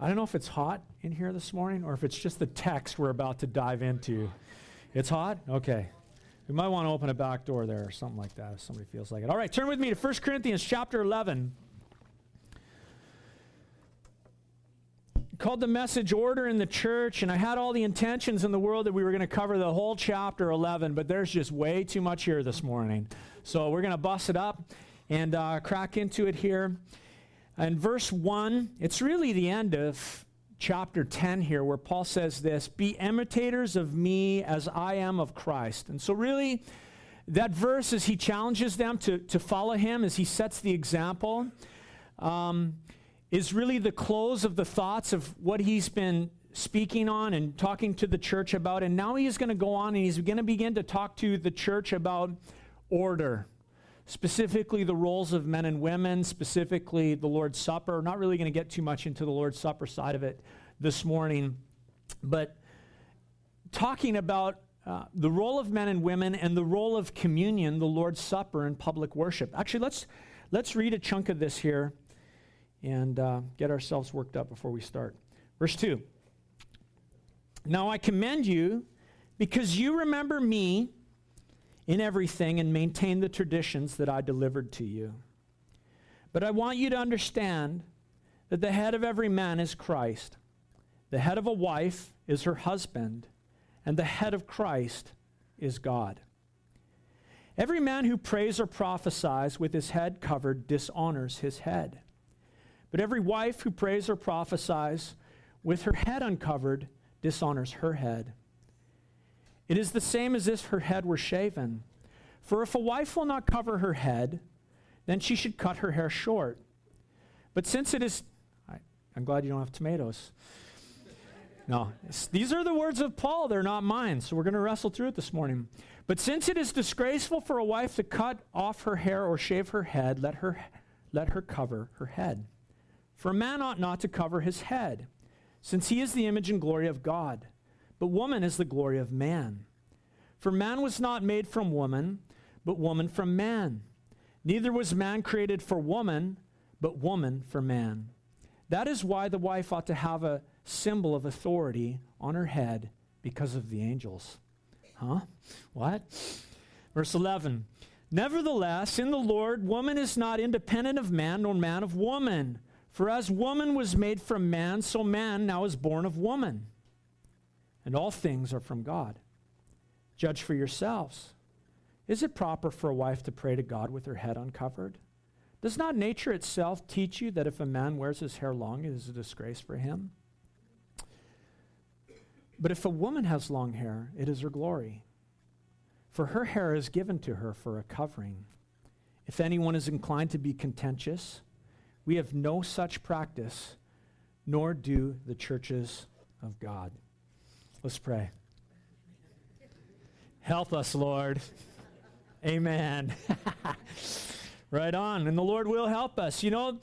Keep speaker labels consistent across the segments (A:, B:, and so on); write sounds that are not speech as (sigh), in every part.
A: I don't know if it's hot in here this morning or if it's just the text we're about to dive into. It's hot? Okay. We might want to open a back door there or something like that if somebody feels like it. All right, turn with me to 1 Corinthians chapter 11. Called the message Order in the Church, and I had all the intentions in the world that we were going to cover the whole chapter 11, but there's just way too much here this morning. So we're going to bust it up and uh, crack into it here. In verse 1, it's really the end of chapter 10 here, where Paul says this Be imitators of me as I am of Christ. And so, really, that verse, as he challenges them to, to follow him, as he sets the example, um, is really the close of the thoughts of what he's been speaking on and talking to the church about. And now he is going to go on and he's going to begin to talk to the church about order specifically the roles of men and women, specifically the Lord's Supper. Not really going to get too much into the Lord's Supper side of it this morning, but talking about uh, the role of men and women and the role of communion, the Lord's Supper, and public worship. Actually, let's let's read a chunk of this here and uh, get ourselves worked up before we start. Verse two. Now I commend you because you remember me in everything and maintain the traditions that I delivered to you. But I want you to understand that the head of every man is Christ, the head of a wife is her husband, and the head of Christ is God. Every man who prays or prophesies with his head covered dishonors his head. But every wife who prays or prophesies with her head uncovered dishonors her head. It is the same as if her head were shaven. For if a wife will not cover her head, then she should cut her hair short. But since it is, I, am glad you don't have tomatoes. No, these are the words of Paul, they're not mine, so we're going to wrestle through it this morning. But since it is disgraceful for a wife to cut off her hair or shave her head, let her, let her cover her head. For a man ought not to cover his head, since he is the image and glory of God but woman is the glory of man. For man was not made from woman, but woman from man. Neither was man created for woman, but woman for man. That is why the wife ought to have a symbol of authority on her head because of the angels. Huh? What? Verse 11. Nevertheless, in the Lord, woman is not independent of man, nor man of woman. For as woman was made from man, so man now is born of woman and all things are from God. Judge for yourselves. Is it proper for a wife to pray to God with her head uncovered? Does not nature itself teach you that if a man wears his hair long, it is a disgrace for him? But if a woman has long hair, it is her glory. For her hair is given to her for a covering. If anyone is inclined to be contentious, we have no such practice, nor do the churches of God. Let's pray. Help us, Lord. Amen. (laughs) right on. And the Lord will help us. You know,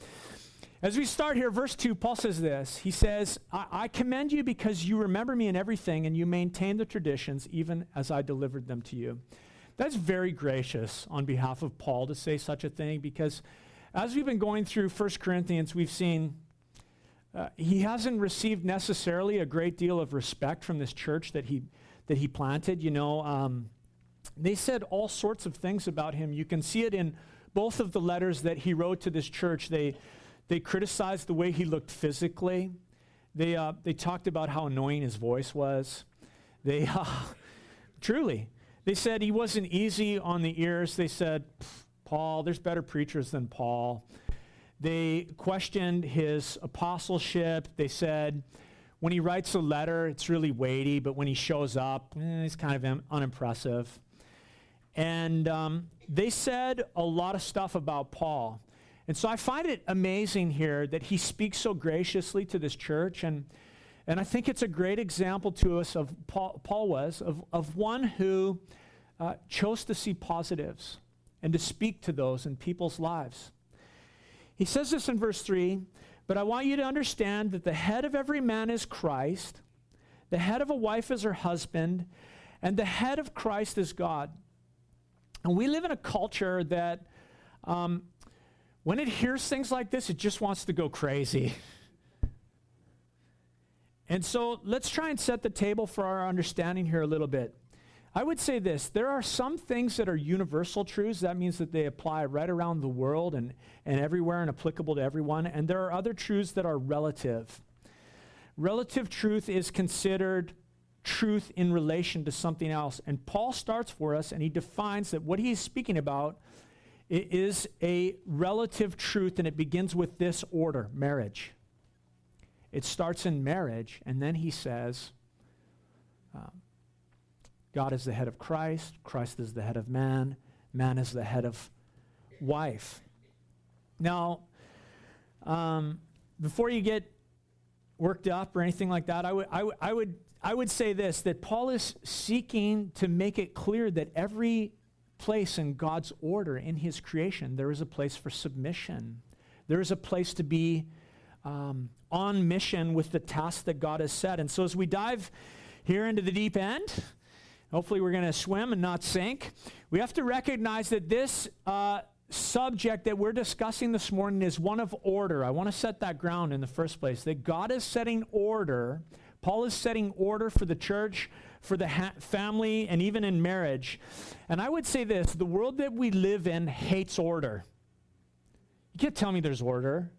A: as we start here, verse 2, Paul says this. He says, I, I commend you because you remember me in everything and you maintain the traditions even as I delivered them to you. That's very gracious on behalf of Paul to say such a thing because as we've been going through 1 Corinthians, we've seen uh, he hasn't received necessarily a great deal of respect from this church that he, that he planted. You know, um, they said all sorts of things about him. You can see it in both of the letters that he wrote to this church. They, they criticized the way he looked physically. They, uh, they talked about how annoying his voice was. They, (laughs) uh, truly, they said he wasn't easy on the ears. They said, Paul, there's better preachers than Paul. They questioned his apostleship. They said, when he writes a letter, it's really weighty, but when he shows up, eh, he's kind of unimpressive. And um, they said a lot of stuff about Paul. And so I find it amazing here that he speaks so graciously to this church. And, and I think it's a great example to us of Paul, Paul was, of, of one who uh, chose to see positives and to speak to those in people's lives. He says this in verse 3 But I want you to understand that the head of every man is Christ, the head of a wife is her husband, and the head of Christ is God. And we live in a culture that, um, when it hears things like this, it just wants to go crazy. And so let's try and set the table for our understanding here a little bit. I would say this there are some things that are universal truths. That means that they apply right around the world and, and everywhere and applicable to everyone. And there are other truths that are relative. Relative truth is considered truth in relation to something else. And Paul starts for us and he defines that what he's speaking about is a relative truth, and it begins with this order marriage. It starts in marriage, and then he says, um, God is the head of Christ, Christ is the head of man, man is the head of wife. Now, um, before you get worked up or anything like that, I would, I, w- I, would, I would say this that Paul is seeking to make it clear that every place in God's order in his creation, there is a place for submission, there is a place to be um, on mission with the task that God has set. And so as we dive here into the deep end, Hopefully, we're going to swim and not sink. We have to recognize that this uh, subject that we're discussing this morning is one of order. I want to set that ground in the first place that God is setting order. Paul is setting order for the church, for the ha- family, and even in marriage. And I would say this the world that we live in hates order. You can't tell me there's order.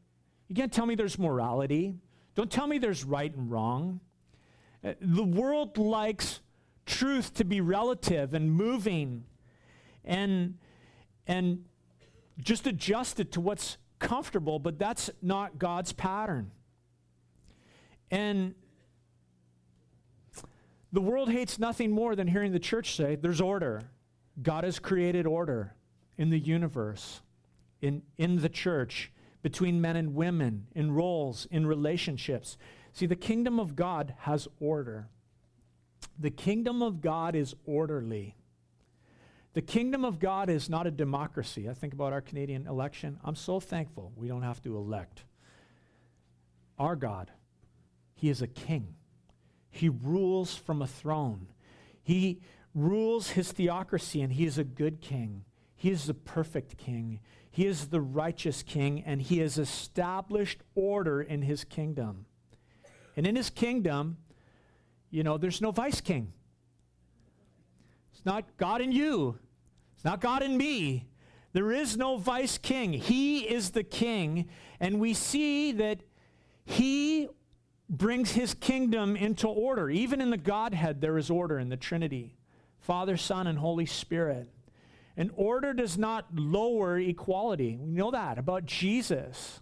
A: You can't tell me there's morality. Don't tell me there's right and wrong. Uh, the world likes truth to be relative and moving and and just adjust it to what's comfortable, but that's not God's pattern. And the world hates nothing more than hearing the church say there's order. God has created order in the universe, in, in the church, between men and women, in roles, in relationships. See, the kingdom of God has order. The kingdom of God is orderly. The kingdom of God is not a democracy. I think about our Canadian election. I'm so thankful we don't have to elect. Our God, He is a king. He rules from a throne. He rules his theocracy, and He is a good king. He is the perfect king. He is the righteous king, and He has established order in His kingdom. And in His kingdom, you know, there's no vice king. It's not God in you, it's not God in me. There is no vice king. He is the king, and we see that he brings his kingdom into order. Even in the Godhead, there is order in the Trinity Father, Son, and Holy Spirit. And order does not lower equality. We know that about Jesus.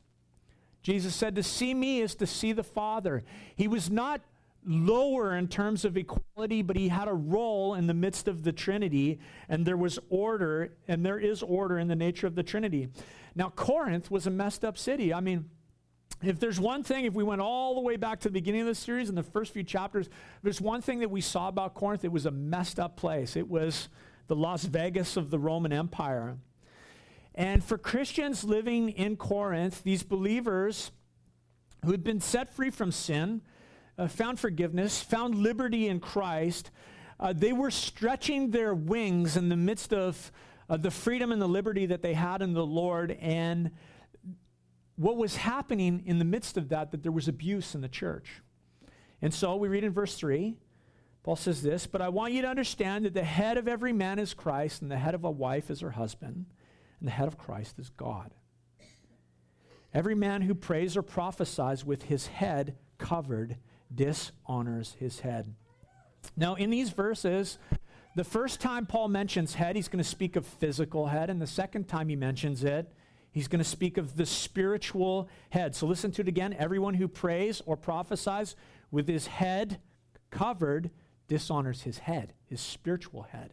A: Jesus said, To see me is to see the Father. He was not lower in terms of equality, but he had a role in the midst of the Trinity, and there was order, and there is order in the nature of the Trinity. Now, Corinth was a messed up city. I mean, if there's one thing, if we went all the way back to the beginning of the series in the first few chapters, there's one thing that we saw about Corinth. It was a messed up place. It was the Las Vegas of the Roman Empire. And for Christians living in Corinth, these believers who had been set free from sin, uh, found forgiveness, found liberty in Christ, uh, they were stretching their wings in the midst of uh, the freedom and the liberty that they had in the Lord. And what was happening in the midst of that, that there was abuse in the church. And so we read in verse 3, Paul says this, but I want you to understand that the head of every man is Christ, and the head of a wife is her husband, and the head of Christ is God. Every man who prays or prophesies with his head covered dishonors his head. Now, in these verses, the first time Paul mentions head, he's going to speak of physical head, and the second time he mentions it, he's going to speak of the spiritual head. So listen to it again. Everyone who prays or prophesies with his head covered dishonors his head, his spiritual head.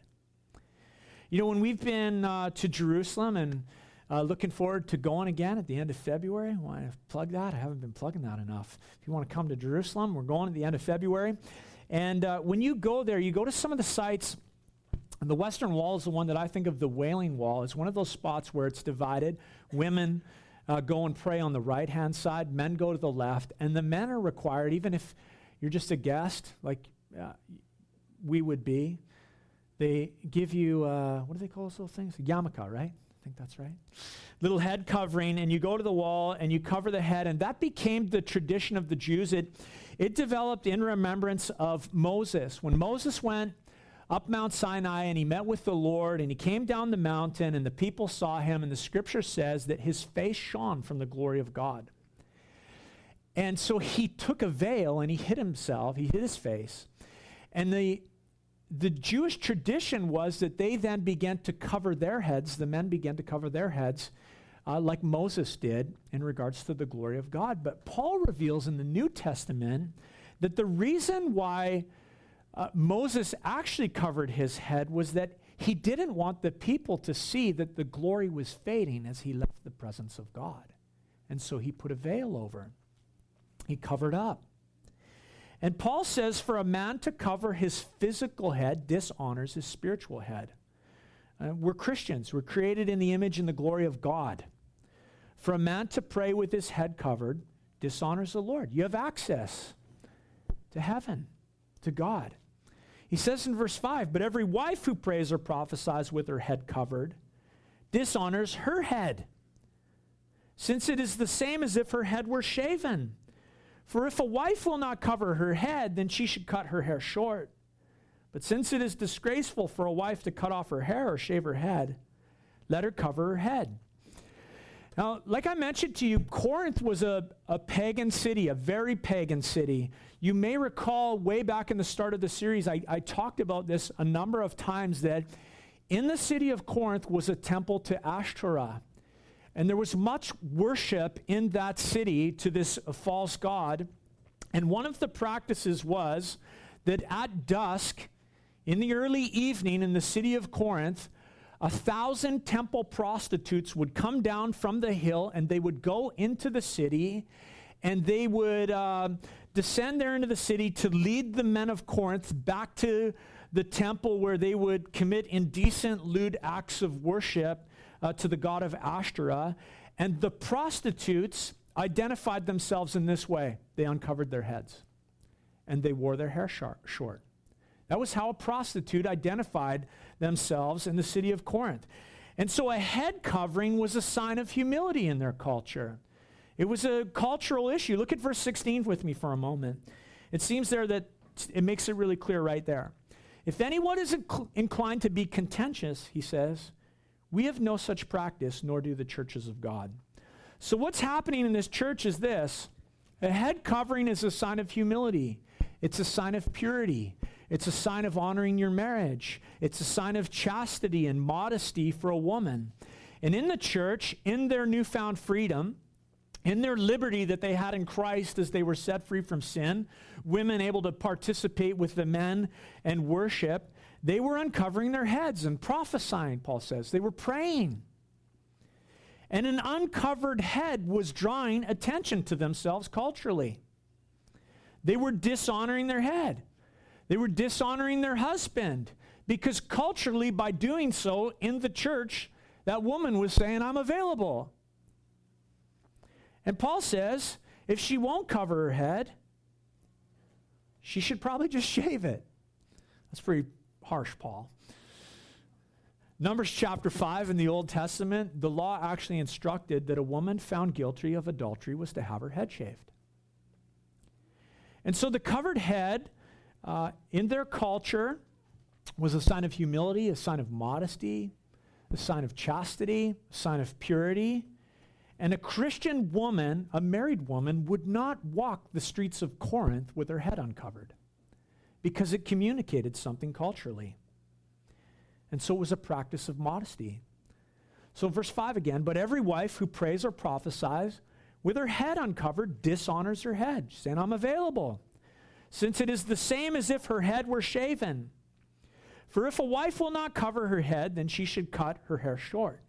A: You know, when we've been uh, to Jerusalem and uh, looking forward to going again at the end of February. Want to plug that? I haven't been plugging that enough. If you want to come to Jerusalem, we're going at the end of February. And uh, when you go there, you go to some of the sites. The Western Wall is the one that I think of the Wailing Wall. It's one of those spots where it's divided. Women uh, go and pray on the right hand side, men go to the left. And the men are required, even if you're just a guest, like uh, we would be, they give you, uh, what do they call those little things? Yarmulke, right? Think that's right. Little head covering, and you go to the wall and you cover the head, and that became the tradition of the Jews. It, it developed in remembrance of Moses. When Moses went up Mount Sinai and he met with the Lord and he came down the mountain and the people saw him, and the scripture says that his face shone from the glory of God. And so he took a veil and he hid himself, he hid his face. And the, the Jewish tradition was that they then began to cover their heads, the men began to cover their heads, uh, like Moses did in regards to the glory of God. But Paul reveals in the New Testament that the reason why uh, Moses actually covered his head was that he didn't want the people to see that the glory was fading as he left the presence of God. And so he put a veil over. He covered up. And Paul says for a man to cover his physical head dishonors his spiritual head. Uh, we're Christians. We're created in the image and the glory of God. For a man to pray with his head covered dishonors the Lord. You have access to heaven, to God. He says in verse 5 But every wife who prays or prophesies with her head covered dishonors her head, since it is the same as if her head were shaven. For if a wife will not cover her head, then she should cut her hair short. But since it is disgraceful for a wife to cut off her hair or shave her head, let her cover her head. Now, like I mentioned to you, Corinth was a, a pagan city, a very pagan city. You may recall way back in the start of the series, I, I talked about this a number of times that in the city of Corinth was a temple to Ashtoreth. And there was much worship in that city to this false god. And one of the practices was that at dusk, in the early evening in the city of Corinth, a thousand temple prostitutes would come down from the hill and they would go into the city and they would uh, descend there into the city to lead the men of Corinth back to the temple where they would commit indecent, lewd acts of worship uh, to the god of Ashtoreth. And the prostitutes identified themselves in this way they uncovered their heads and they wore their hair short. That was how a prostitute identified themselves in the city of Corinth. And so a head covering was a sign of humility in their culture. It was a cultural issue. Look at verse 16 with me for a moment. It seems there that it makes it really clear right there. If anyone is inc- inclined to be contentious, he says, we have no such practice, nor do the churches of God. So, what's happening in this church is this a head covering is a sign of humility, it's a sign of purity, it's a sign of honoring your marriage, it's a sign of chastity and modesty for a woman. And in the church, in their newfound freedom, in their liberty that they had in Christ as they were set free from sin, women able to participate with the men and worship, they were uncovering their heads and prophesying, Paul says. They were praying. And an uncovered head was drawing attention to themselves culturally. They were dishonoring their head. They were dishonoring their husband because culturally, by doing so in the church, that woman was saying, I'm available. And Paul says, if she won't cover her head, she should probably just (laughs) shave it. That's pretty harsh, Paul. Numbers chapter 5 in the Old Testament, the law actually instructed that a woman found guilty of adultery was to have her head shaved. And so the covered head uh, in their culture was a sign of humility, a sign of modesty, a sign of chastity, a sign of purity. And a Christian woman, a married woman, would not walk the streets of Corinth with her head uncovered because it communicated something culturally. And so it was a practice of modesty. So, verse 5 again, but every wife who prays or prophesies with her head uncovered dishonors her head, saying, I'm available, since it is the same as if her head were shaven. For if a wife will not cover her head, then she should cut her hair short.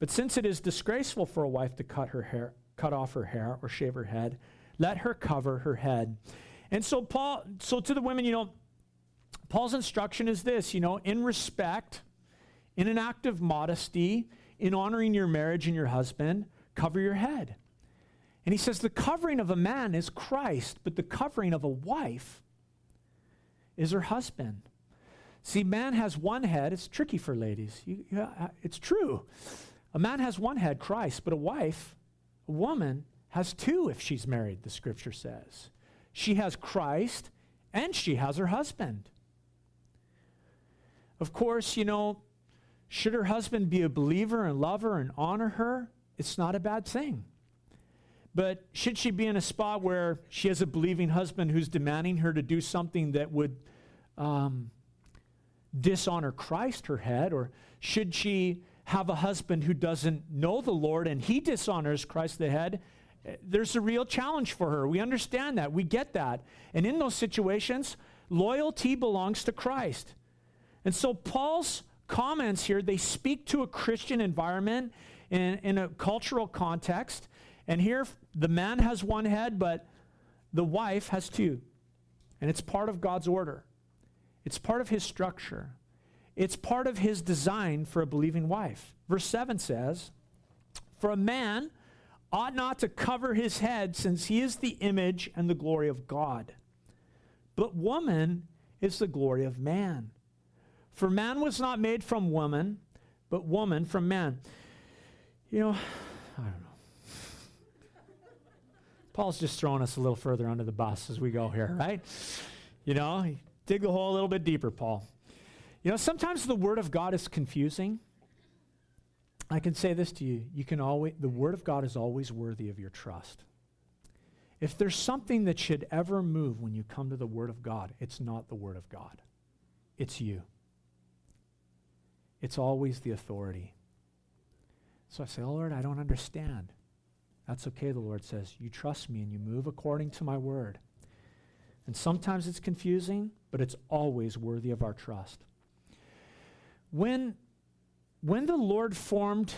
A: But since it is disgraceful for a wife to cut her hair, cut off her hair or shave her head, let her cover her head. And so Paul, so to the women, you know, Paul's instruction is this, you know, in respect, in an act of modesty, in honoring your marriage and your husband, cover your head. And he says the covering of a man is Christ, but the covering of a wife is her husband. See, man has one head. It's tricky for ladies. You, you, uh, it's true. A man has one head, Christ, but a wife, a woman, has two if she's married, the scripture says. She has Christ and she has her husband. Of course, you know, should her husband be a believer and love her and honor her, it's not a bad thing. But should she be in a spot where she has a believing husband who's demanding her to do something that would um, dishonor Christ, her head? Or should she have a husband who doesn't know the Lord and he dishonors Christ, the head? There's a real challenge for her. We understand that. We get that. And in those situations, loyalty belongs to Christ. And so Paul's comments here, they speak to a Christian environment in, in a cultural context. And here, the man has one head, but the wife has two. And it's part of God's order, it's part of his structure, it's part of his design for a believing wife. Verse 7 says, For a man ought not to cover his head, since he is the image and the glory of God. But woman is the glory of man. For man was not made from woman, but woman from man. You know, (sighs) I don't know. Paul's just throwing us a little further under the bus as we go here, right? You know, dig the hole a little bit deeper, Paul. You know, sometimes the word of God is confusing. I can say this to you. You can always the word of God is always worthy of your trust. If there's something that should ever move when you come to the word of God, it's not the word of God. It's you. It's always the authority. So I say, oh Lord, I don't understand. That's okay, the Lord says. You trust me and you move according to my word. And sometimes it's confusing, but it's always worthy of our trust. When, when the Lord formed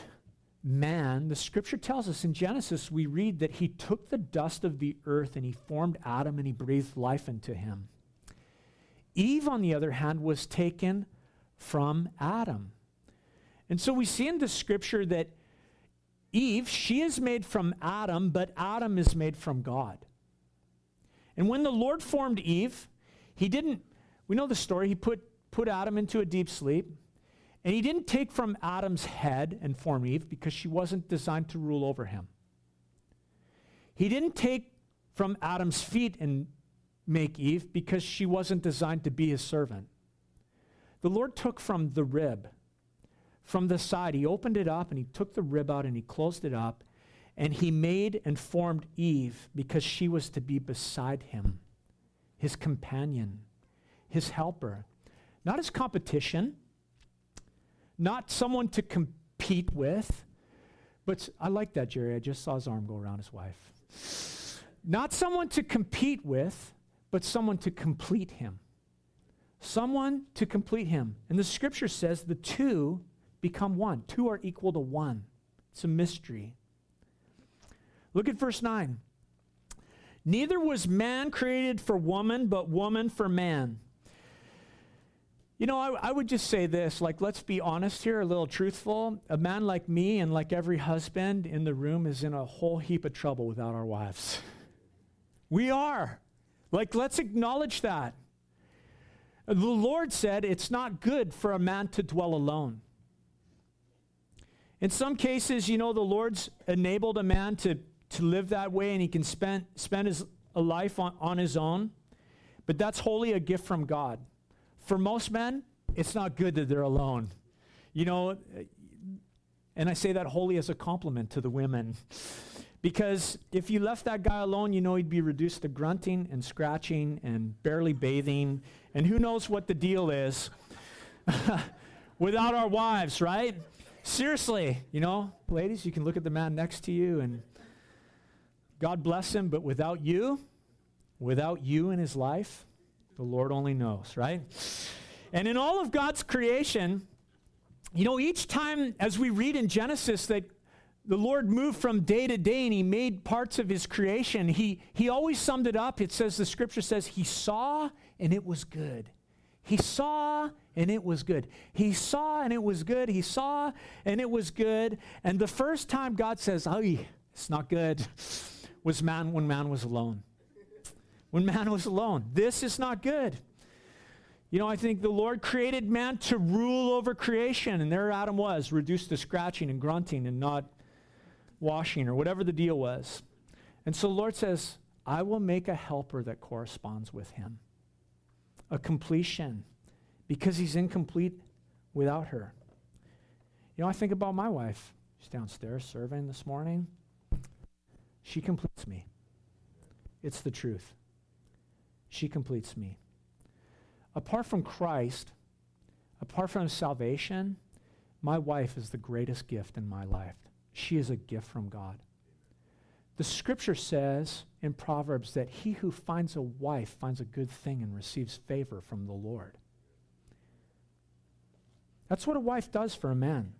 A: man, the scripture tells us in Genesis, we read that he took the dust of the earth and he formed Adam and he breathed life into him. Eve, on the other hand, was taken from Adam. And so we see in the scripture that Eve, she is made from Adam, but Adam is made from God. And when the Lord formed Eve, he didn't, we know the story, he put, put Adam into a deep sleep. And he didn't take from Adam's head and form Eve because she wasn't designed to rule over him. He didn't take from Adam's feet and make Eve because she wasn't designed to be his servant. The Lord took from the rib from the side. He opened it up and he took the rib out and he closed it up. And he made and formed Eve because she was to be beside him, his companion, his helper. Not his competition, not someone to compete with. But I like that, Jerry. I just saw his arm go around his wife. Not someone to compete with, but someone to complete him. Someone to complete him. And the scripture says the two become one. Two are equal to one. It's a mystery. Look at verse 9. Neither was man created for woman, but woman for man. You know, I, I, would just say this like, let's be honest here, a little truthful. A man like me and like every husband in the room is in a whole heap of trouble without our wives. We are. Like, let's acknowledge that. The Lord said it's not good for a man to dwell alone. In some cases, you know, the Lord's enabled a man to, to live that way and he can spend, spend his a life on, on his own, but that's wholly a gift from God. For most men, it's not good that they're alone. You know, and I say that wholly as a compliment to the women. Because if you left that guy alone, you know he'd be reduced to grunting and scratching and barely bathing, and who knows what the deal is (laughs) without our wives, right? Seriously, you know, ladies, you can look at the man next to you and God bless him, but without you, without you in his life, the Lord only knows, right? And in all of God's creation, you know, each time as we read in Genesis that the Lord moved from day to day and he made parts of his creation, he, he always summed it up. It says, the scripture says, he saw and it was good. He saw and it was good. He saw and it was good. He saw and it was good. And the first time God says, "Oh, it's not good," was man when man was alone. When man was alone. This is not good. You know, I think the Lord created man to rule over creation, and there Adam was, reduced to scratching and grunting and not washing or whatever the deal was. And so the Lord says, I will make a helper that corresponds with him, a completion, because he's incomplete without her. You know, I think about my wife. She's downstairs serving this morning. She completes me. It's the truth. She completes me. Apart from Christ, apart from salvation, my wife is the greatest gift in my life. She is a gift from God. The scripture says in Proverbs that he who finds a wife finds a good thing and receives favor from the Lord. That's what a wife does for a man.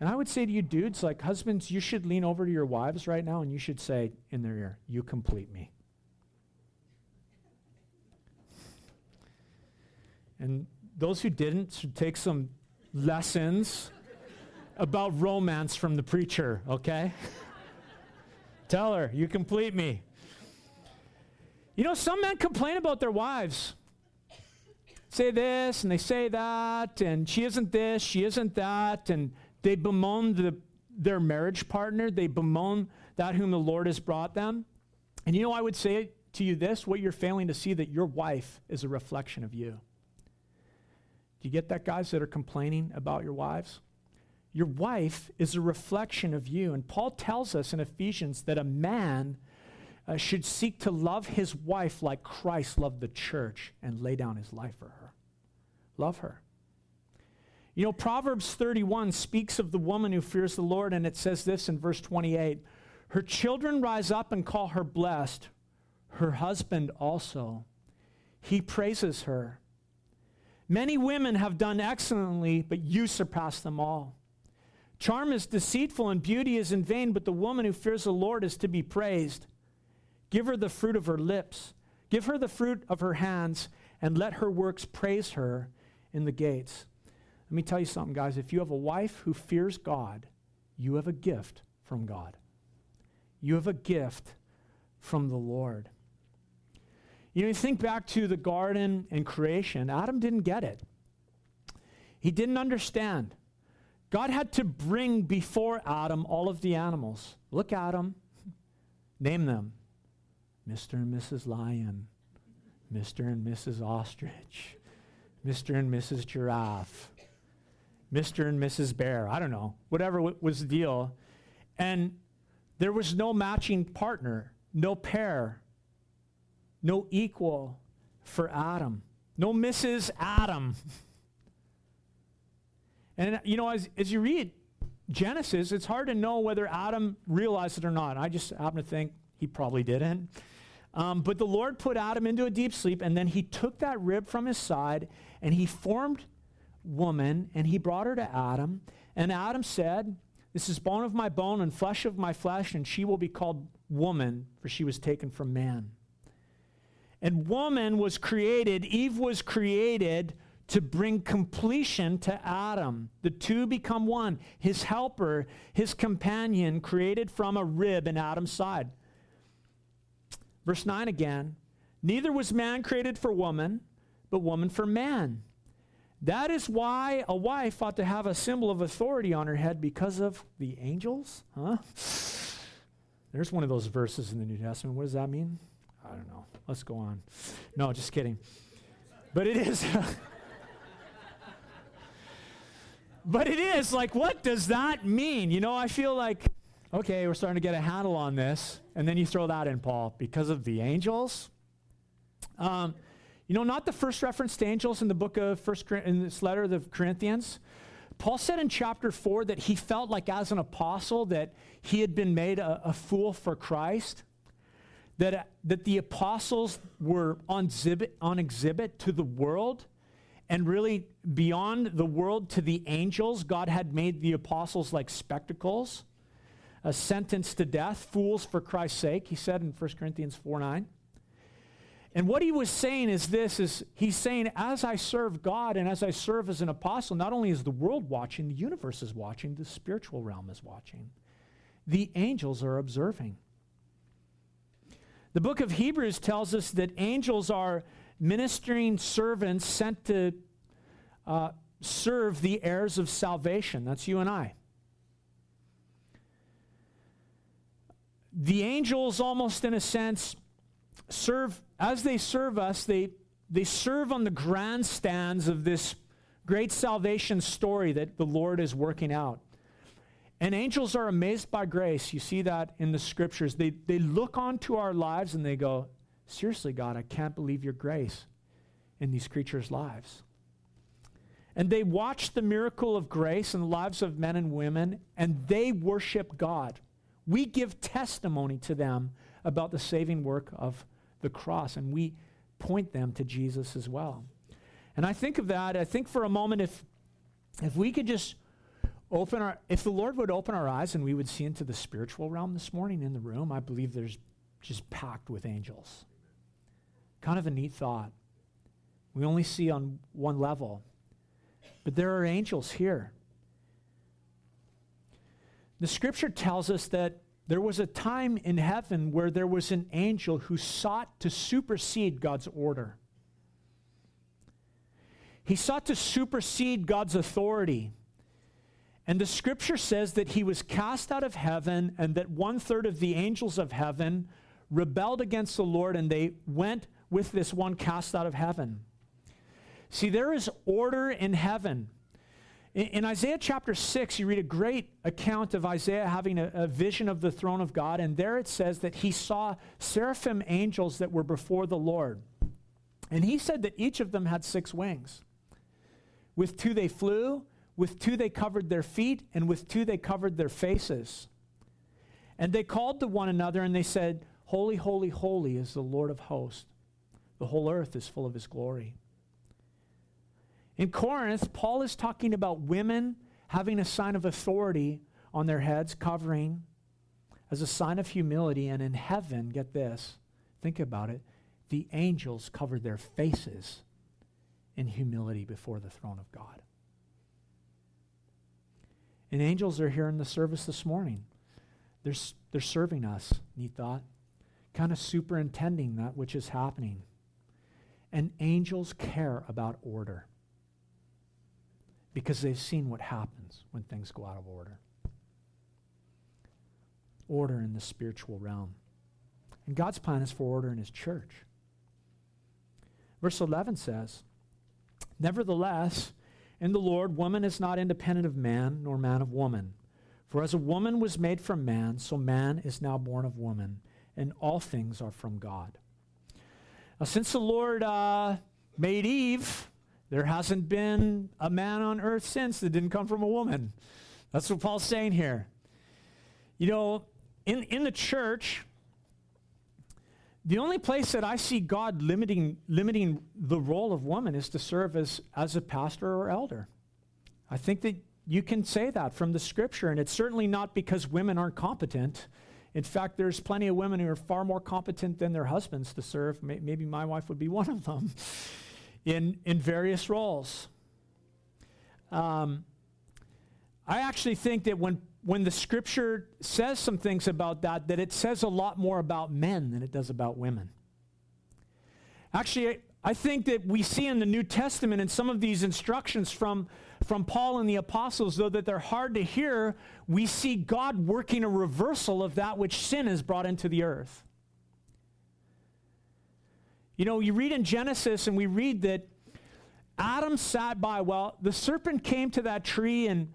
A: And I would say to you, dudes, like husbands, you should lean over to your wives right now and you should say in their ear, You complete me. And those who didn't should take some lessons about romance from the preacher, okay? (laughs) Tell her, You complete me. You know, some men complain about their wives say this and they say that, and she isn't this, she isn't that, and they bemoan the, their marriage partner, they bemoan that whom the Lord has brought them. And you know, I would say to you this what you're failing to see that your wife is a reflection of you. Do you get that, guys, that are complaining about your wives? Your wife is a reflection of you. And Paul tells us in Ephesians that a man uh, should seek to love his wife like Christ loved the church and lay down his life for her. Love her. You know, Proverbs 31 speaks of the woman who fears the Lord, and it says this in verse 28 Her children rise up and call her blessed, her husband also. He praises her. Many women have done excellently, but you surpass them all. Charm is deceitful and beauty is in vain, but the woman who fears the Lord is to be praised. Give her the fruit of her lips, give her the fruit of her hands, and let her works praise her in the gates. Let me tell you something, guys. If you have a wife who fears God, you have a gift from God. You have a gift from the Lord. You know, you think back to the garden and creation, Adam didn't get it. He didn't understand. God had to bring before Adam all of the animals. Look at them, name them Mr. and Mrs. Lion, Mr. and Mrs. Ostrich, Mr. and Mrs. Giraffe, Mr. and Mrs. Bear. I don't know, whatever w- was the deal. And there was no matching partner, no pair, no equal for Adam, no Mrs. Adam. (laughs) and you know, as, as you read Genesis, it's hard to know whether Adam realized it or not. I just happen to think he probably didn't. Um, but the Lord put Adam into a deep sleep, and then he took that rib from his side and he formed woman and he brought her to Adam. And Adam said, This is bone of my bone and flesh of my flesh, and she will be called woman, for she was taken from man. And woman was created, Eve was created to bring completion to Adam. The two become one. His helper, his companion, created from a rib in Adam's side. Verse 9 again Neither was man created for woman, but woman for man. That is why a wife ought to have a symbol of authority on her head because of the angels, huh? There's one of those verses in the New Testament. What does that mean? I don't know. Let's go on. No, just kidding. But it is. (laughs) but it is like, what does that mean? You know, I feel like, okay, we're starting to get a handle on this. And then you throw that in, Paul, because of the angels. Um, you know, not the first reference to angels in the book of First in this letter of the Corinthians. Paul said in chapter four that he felt like as an apostle that he had been made a, a fool for Christ. That, that the apostles were on exhibit, on exhibit to the world and really beyond the world to the angels. God had made the apostles like spectacles, uh, a sentence to death, fools for Christ's sake, he said in 1 Corinthians 4 9. And what he was saying is this is he's saying as I serve God and as I serve as an apostle, not only is the world watching, the universe is watching, the spiritual realm is watching. The angels are observing. The book of Hebrews tells us that angels are ministering servants sent to uh, serve the heirs of salvation. That's you and I. The angels, almost in a sense, serve, as they serve us, they, they serve on the grandstands of this great salvation story that the Lord is working out. And angels are amazed by grace. You see that in the scriptures. They, they look onto our lives and they go, Seriously, God, I can't believe your grace in these creatures' lives. And they watch the miracle of grace in the lives of men and women, and they worship God. We give testimony to them about the saving work of the cross, and we point them to Jesus as well. And I think of that, I think for a moment, if, if we could just open our, if the Lord would open our eyes and we would see into the spiritual realm this morning in the room, I believe there's just packed with angels. Kind of a neat thought. We only see on one level, but there are angels here. The scripture tells us that there was a time in heaven where there was an angel who sought to supersede God's order. He sought to supersede God's authority. And the scripture says that he was cast out of heaven and that one third of the angels of heaven rebelled against the Lord and they went with this one cast out of heaven. See, there is order in heaven. In, in Isaiah chapter 6, you read a great account of Isaiah having a, a vision of the throne of God, and there it says that he saw seraphim angels that were before the Lord. And he said that each of them had six wings. With two they flew, with two they covered their feet, and with two they covered their faces. And they called to one another and they said, Holy, holy, holy is the Lord of hosts. The whole earth is full of his glory. In Corinth, Paul is talking about women having a sign of authority on their heads, covering as a sign of humility. And in heaven, get this, think about it, the angels covered their faces in humility before the throne of God. And angels are here in the service this morning. They're, they're serving us, neat thought, kind of superintending that which is happening. And angels care about order because they've seen what happens when things go out of order. Order in the spiritual realm. And God's plan is for order in his church. Verse 11 says, Nevertheless, in the Lord, woman is not independent of man, nor man of woman. For as a woman was made from man, so man is now born of woman, and all things are from God. Now, since the Lord uh, made Eve, there hasn't been a man on earth since that didn't come from a woman. That's what Paul's saying here. You know, in, in the church, the only place that I see God limiting, limiting the role of woman is to serve as, as a pastor or elder. I think that you can say that from the scripture, and it's certainly not because women aren't competent. In fact, there's plenty of women who are far more competent than their husbands to serve. Maybe my wife would be one of them (laughs) in, in various roles. Um, I actually think that when, when the scripture says some things about that, that it says a lot more about men than it does about women. Actually, I think that we see in the New Testament and some of these instructions from, from Paul and the apostles, though that they're hard to hear, we see God working a reversal of that which sin has brought into the earth. You know, you read in Genesis and we read that Adam sat by. Well, the serpent came to that tree and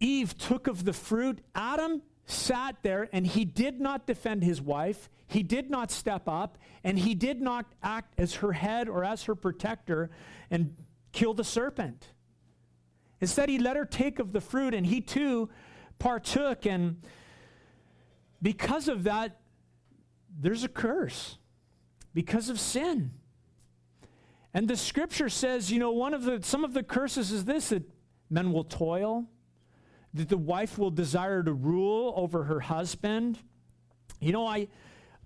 A: Eve took of the fruit. Adam sat there and he did not defend his wife. He did not step up and he did not act as her head or as her protector and kill the serpent. Instead, he let her take of the fruit and he too partook. And because of that, there's a curse because of sin. And the scripture says, you know, one of the some of the curses is this that men will toil, that the wife will desire to rule over her husband. You know, I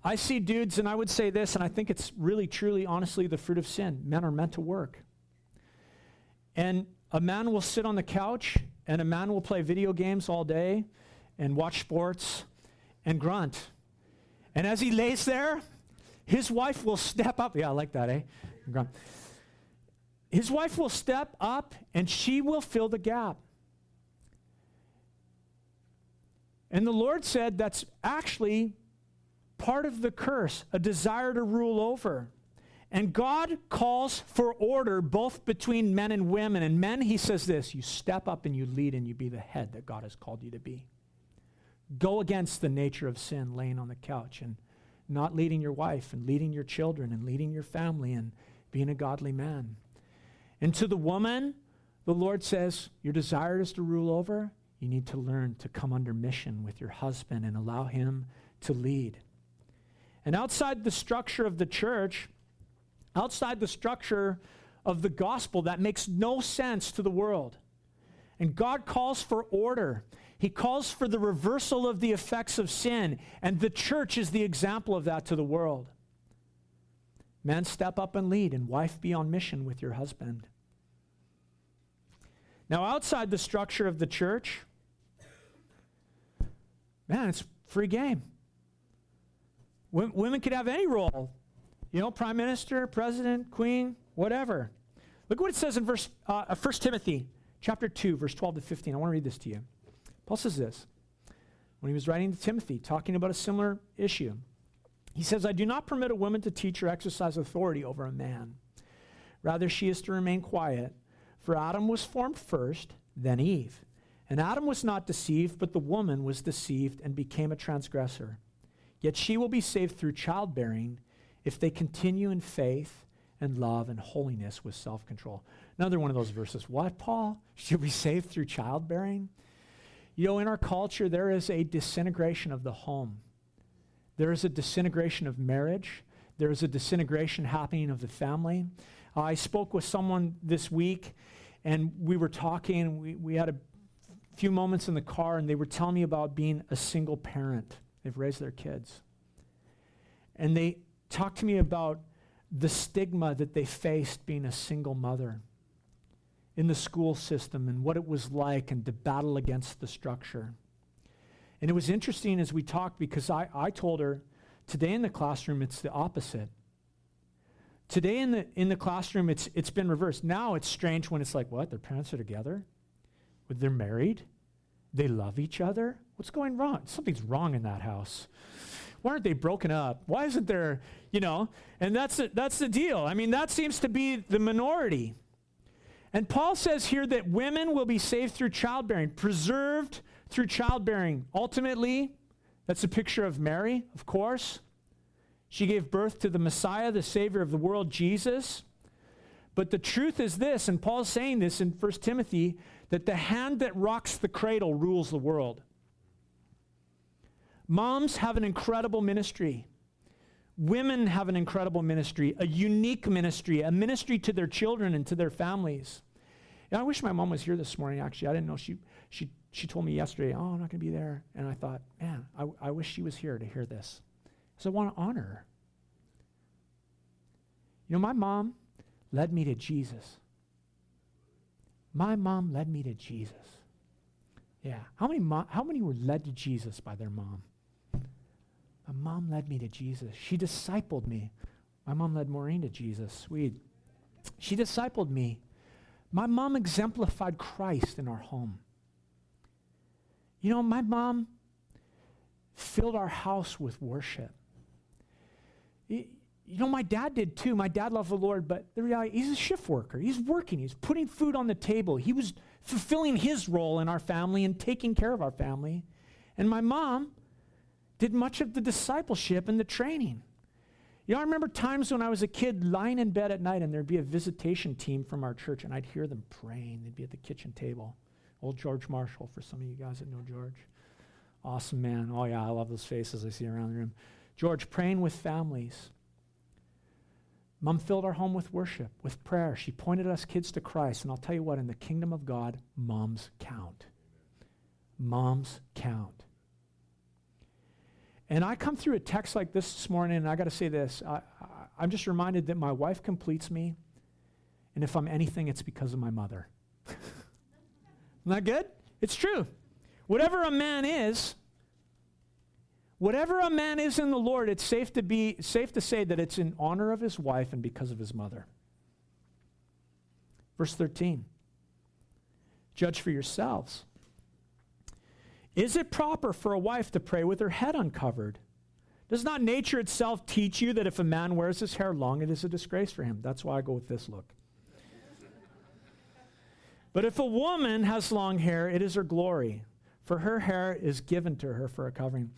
A: I see dudes, and I would say this, and I think it's really, truly, honestly the fruit of sin. Men are meant to work. And a man will sit on the couch, and a man will play video games all day and watch sports and grunt. And as he lays there, His wife will step up. Yeah, I like that, eh? Grunt. His wife will step up and she will fill the gap. And the Lord said that's actually part of the curse, a desire to rule over. And God calls for order both between men and women. And men, he says this you step up and you lead and you be the head that God has called you to be. Go against the nature of sin, laying on the couch and not leading your wife and leading your children and leading your family and being a godly man. And to the woman, the Lord says, Your desire is to rule over. You need to learn to come under mission with your husband and allow him to lead. And outside the structure of the church, outside the structure of the gospel, that makes no sense to the world. And God calls for order. He calls for the reversal of the effects of sin, and the church is the example of that to the world. Men, step up and lead, and wife, be on mission with your husband. Now, outside the structure of the church, man, it's free game. W- women could have any role, you know, prime minister, president, queen, whatever. Look what it says in verse uh, 1 Timothy chapter 2, verse 12 to 15. I want to read this to you. Paul says this when he was writing to Timothy, talking about a similar issue. He says, I do not permit a woman to teach or exercise authority over a man. Rather, she is to remain quiet. For Adam was formed first, then Eve. And Adam was not deceived, but the woman was deceived and became a transgressor. Yet she will be saved through childbearing if they continue in faith and love and holiness with self control. Another one of those verses. What, Paul? (laughs) She'll be saved through childbearing? You know, in our culture, there is a disintegration of the home, there is a disintegration of marriage, there is a disintegration happening of the family. Uh, I spoke with someone this week, and we were talking, we, we had a few moments in the car, and they were telling me about being a single parent. They've raised their kids. And they talked to me about the stigma that they faced being a single mother in the school system and what it was like and to battle against the structure. And it was interesting as we talked because I, I told her today in the classroom it's the opposite. Today in the, in the classroom it's, it's been reversed. Now it's strange when it's like, what? Their parents are together? They're married? They love each other? What's going wrong? Something's wrong in that house. Why aren't they broken up? Why isn't there, you know? And that's the, that's the deal. I mean, that seems to be the minority. And Paul says here that women will be saved through childbearing, preserved through childbearing. Ultimately, that's a picture of Mary, of course. She gave birth to the Messiah, the Savior of the world, Jesus. But the truth is this, and Paul's saying this in 1 Timothy, that the hand that rocks the cradle rules the world. Moms have an incredible ministry. Women have an incredible ministry, a unique ministry, a ministry to their children and to their families. And I wish my mom was here this morning, actually. I didn't know she, she, she told me yesterday, oh, I'm not going to be there. And I thought, man, I, I wish she was here to hear this. So I want to honor her. You know, my mom led me to Jesus. My mom led me to Jesus. Yeah. How many, mo- how many were led to Jesus by their mom? My mom led me to Jesus. She discipled me. My mom led Maureen to Jesus. Sweet. She discipled me. My mom exemplified Christ in our home. You know, my mom filled our house with worship. You know, my dad did too. My dad loved the Lord, but the reality, he's a shift worker. He's working, he's putting food on the table. He was fulfilling his role in our family and taking care of our family. And my mom did much of the discipleship and the training. You know, I remember times when I was a kid lying in bed at night and there'd be a visitation team from our church and I'd hear them praying. They'd be at the kitchen table. Old George Marshall, for some of you guys that know George. Awesome man. Oh, yeah, I love those faces I see around the room. George praying with families Mom filled our home with worship, with prayer. She pointed us kids to Christ. And I'll tell you what, in the kingdom of God, moms count. Moms count. And I come through a text like this this morning, and I got to say this. I, am just reminded that my wife completes me. And if I'm anything, it's because of my mother. (laughs) That good? It's true. Whatever a man is, Whatever a man is in the Lord, it's safe to be safe to say that it's in honor of his wife and because of his mother. Verse 13. Judge for yourselves. Is it proper for a wife to pray with her head uncovered? Does not nature itself teach you that if a man wears his hair long, it is a disgrace for him? That's why I go with this look. but if a woman has long hair, it is her glory, for her hair is given to her for a covering.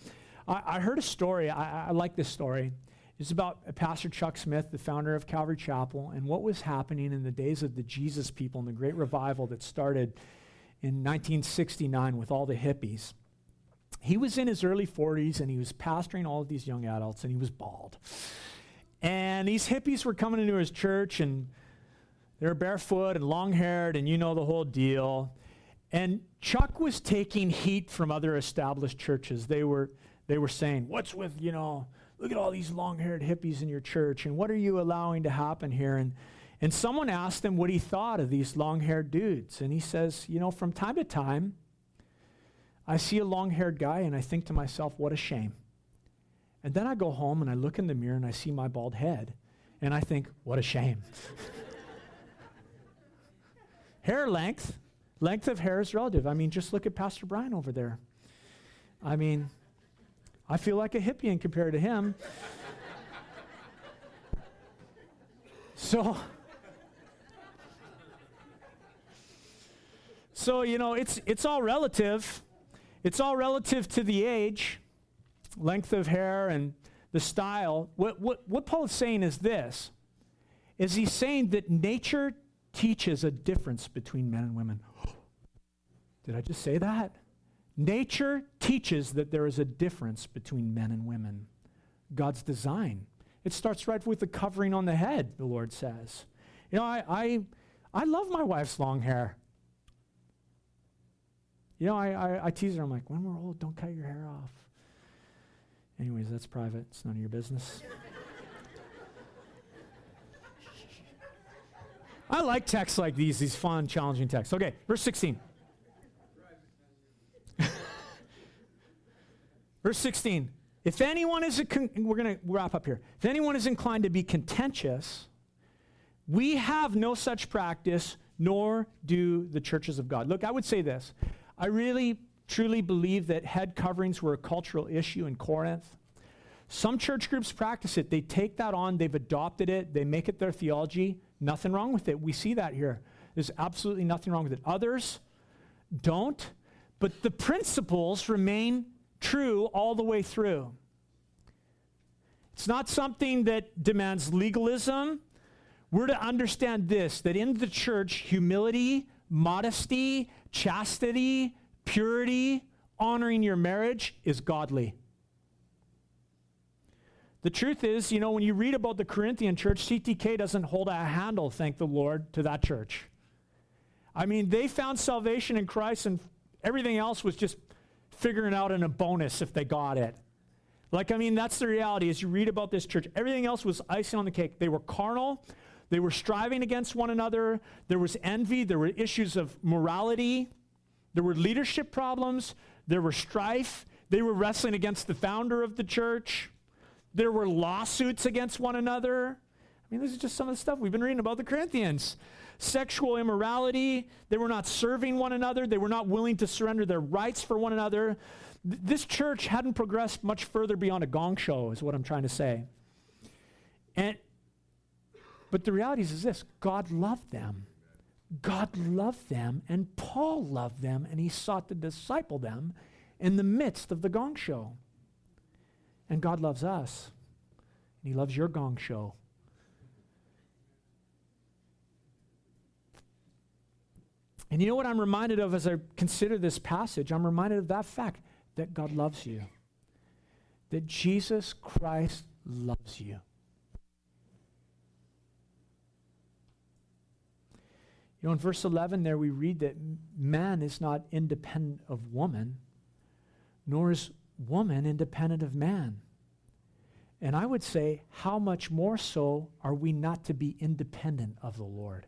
A: I, I heard a story, I, I like this story. It's about Pastor Chuck Smith, the founder of Calvary Chapel, and what was happening in the days of the Jesus people and the great revival that started in 1969 with all the hippies. He was in his early 40s and he was pastoring all of these young adults and he was bald. And these hippies were coming into his church and they were barefoot and long haired and you know the whole deal. And Chuck was taking heat from other established churches. They were, they were saying, What's with, you know, look at all these long haired hippies in your church and what are you allowing to happen here? And, and someone asked him what he thought of these long haired dudes. And he says, You know, from time to time, I see a long haired guy and I think to myself, what a shame. And then I go home and I look in the mirror and I see my bald head and I think, what a shame. (laughs) hair length, length of hair is relative. I mean, just look at Pastor Brian over there. I mean, I feel like a hippie compared to him. so, so you know, it's it's all relative. It's all relative to the age, length of hair, and the style. What, what, what Paul is saying is this is he's saying that nature teaches a difference between men and women. (gasps) Did I just say that? Nature teaches that there is a difference between men and women. God's design. It starts right with the covering on the head, the Lord says. You know, I, I, I love my wife's long hair. You know, I, I, I tease her. I'm like, when we're old, don't cut your hair off. Anyways, that's private. It's none of your business. (laughs) I like texts like these, these fun, challenging texts. Okay, verse 16. Verse 16. If anyone is, con- we're going to wrap up here. If anyone is inclined to be contentious, we have no such practice, nor do the churches of God. Look, I would say this I really, truly believe that head coverings were a cultural issue in Corinth. Some church groups practice it. They take that on, they've adopted it, they make it their theology. Nothing wrong with it. We see that here. There's absolutely nothing wrong with it. Others don't, but the principles remain true all the way through. It's not something that demands legalism. We're to understand this that in the church, humility, modesty, chastity, purity, honoring your marriage is godly. The truth is, you know, when you read about the Corinthian church, CTK doesn't hold a handle, thank the Lord, to that church. I mean, they found salvation in Christ, and everything else was just figuring out in a bonus if they got it. Like, I mean, that's the reality as you read about this church. Everything else was icing on the cake. They were carnal, they were striving against one another. There was envy. There were issues of morality. There were leadership problems. There were strife. They were wrestling against the founder of the church. There were lawsuits against one another. I mean, this is just some of the stuff we've been reading about the Corinthians. Sexual immorality. They were not serving one another. They were not willing to surrender their rights for one another. Th- this church hadn't progressed much further beyond a gong show, is what I'm trying to say. And but the reality is, is this God loved them. God loved them, and Paul loved them, and he sought to disciple them in the midst of the gong show. And God loves us, and he loves your gong show. And you know what I'm reminded of as I consider this passage? I'm reminded of that fact that God loves you, that Jesus Christ loves you. You know, in verse 11 there, we read that man is not independent of woman, nor is woman independent of man. And I would say, how much more so are we not to be independent of the Lord?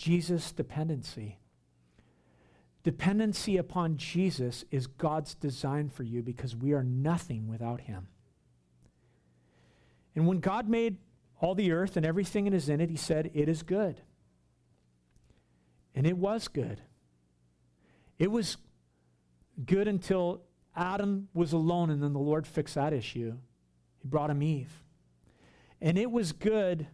A: Jesus' dependency. Dependency upon Jesus is God's design for you because we are nothing without him. And when God made all the earth and everything that is in it, he said, It is good. And it was good. It was good until Adam was alone, and then the Lord fixed that issue. He brought him Eve. And it was good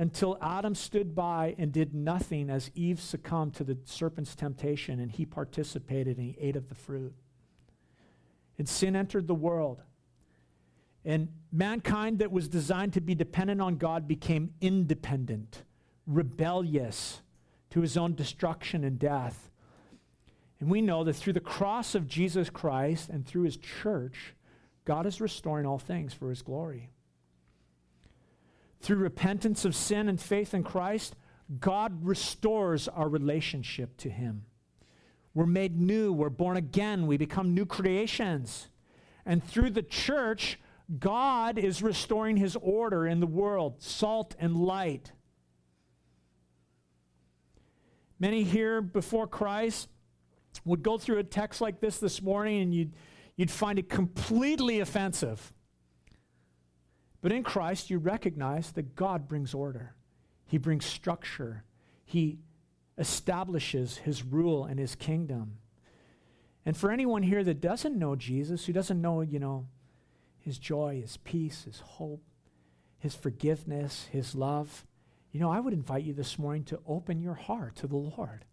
A: until Adam stood by and did nothing as Eve succumbed to the serpent's temptation and he participated and he ate of the fruit. And sin entered the world. And mankind that was designed to be dependent on God became independent, rebellious to his own destruction and death. And we know that through the cross of Jesus Christ and through his church, God is restoring all things for his glory. Through repentance of sin and faith in Christ, God restores our relationship to him. We're made new, we're born again, we become new creations. And through the church, God is restoring his order in the world, salt and light. Many here before Christ would go through a text like this this morning and you'd, you'd find it completely offensive. But in Christ, you recognize that God brings order, He brings structure, He establishes His rule and His kingdom. And for anyone here that doesn't know Jesus, who doesn't know, you know, his joy, his peace, his hope, his forgiveness, his love. You know, I would invite you this morning to open your heart to the Lord.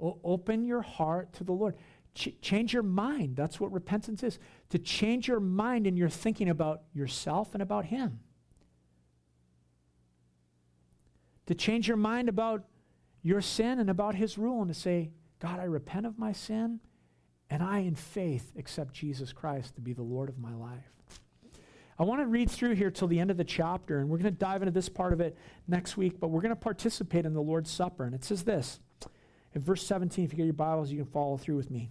A: O- open your heart to the Lord. Ch- change your mind. That's what repentance is. To change your mind and your thinking about yourself and about Him. To change your mind about your sin and about His rule and to say, God, I repent of my sin and I, in faith, accept Jesus Christ to be the Lord of my life. I want to read through here till the end of the chapter, and we're going to dive into this part of it next week, but we're going to participate in the Lord's Supper. And it says this in verse 17, if you get your Bibles, you can follow through with me.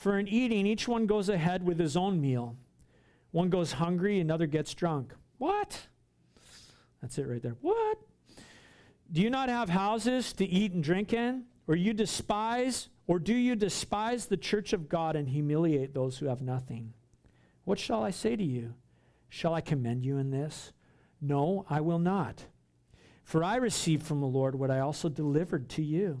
A: For in eating, each one goes ahead with his own meal. One goes hungry, another gets drunk. What? That's it right there. What? Do you not have houses to eat and drink in? Or you despise, or do you despise the church of God and humiliate those who have nothing? What shall I say to you? Shall I commend you in this? No, I will not. For I received from the Lord what I also delivered to you.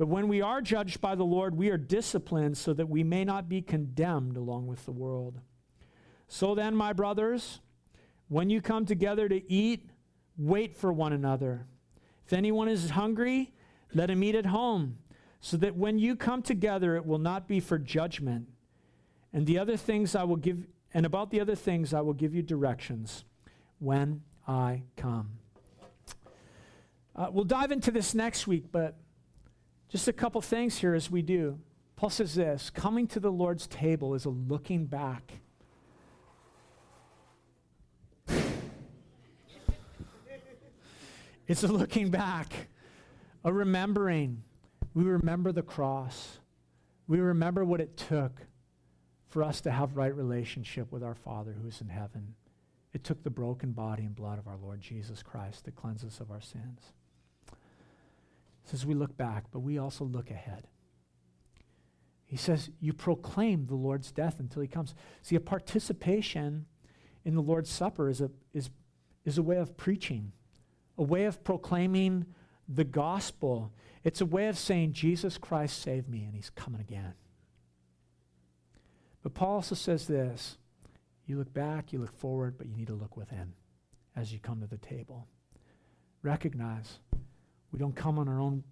A: But when we are judged by the Lord, we are disciplined so that we may not be condemned along with the world. So then, my brothers, when you come together to eat, wait for one another. If anyone is hungry, let him eat at home so that when you come together, it will not be for judgment. And the other things I will give, and about the other things I will give you directions when I come. Uh, we'll dive into this next week, but just a couple things here as we do. Paul says this coming to the Lord's table is a looking back. (laughs) it's a looking back, a remembering we remember the cross. We remember what it took for us to have right relationship with our Father who is in heaven. It took the broken body and blood of our Lord Jesus Christ to cleanse us of our sins. Says we look back, but we also look ahead. He says, You proclaim the Lord's death until he comes. See, a participation in the Lord's Supper is a, is, is a way of preaching, a way of proclaiming the gospel. It's a way of saying, Jesus Christ saved me and he's coming again. But Paul also says this you look back, you look forward, but you need to look within as you come to the table. Recognize we don't come on our own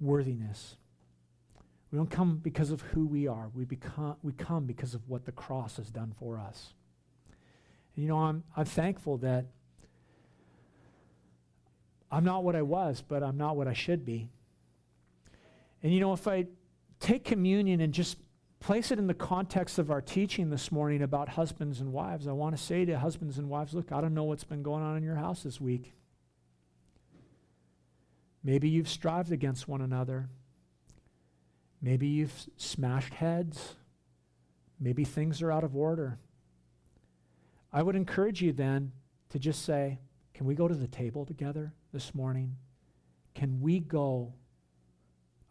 A: worthiness. We don't come because of who we are. We, become, we come because of what the cross has done for us. And you know, I'm, I'm thankful that I'm not what I was, but I'm not what I should be. And you know, if I take communion and just place it in the context of our teaching this morning about husbands and wives, I want to say to husbands and wives, look, I don't know what's been going on in your house this week. Maybe you've strived against one another. Maybe you've smashed heads. Maybe things are out of order. I would encourage you then to just say, Can we go to the table together this morning? Can we go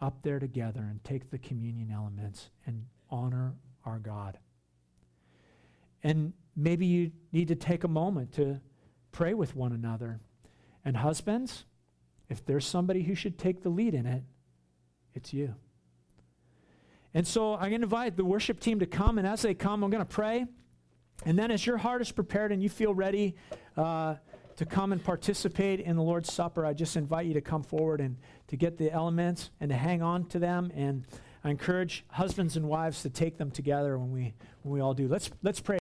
A: up there together and take the communion elements and honor our God? And maybe you need to take a moment to pray with one another. And husbands, if there's somebody who should take the lead in it, it's you. And so I'm going to invite the worship team to come, and as they come, I'm going to pray. And then, as your heart is prepared and you feel ready uh, to come and participate in the Lord's Supper, I just invite you to come forward and to get the elements and to hang on to them. And I encourage husbands and wives to take them together when we when we all do. Let's let's pray.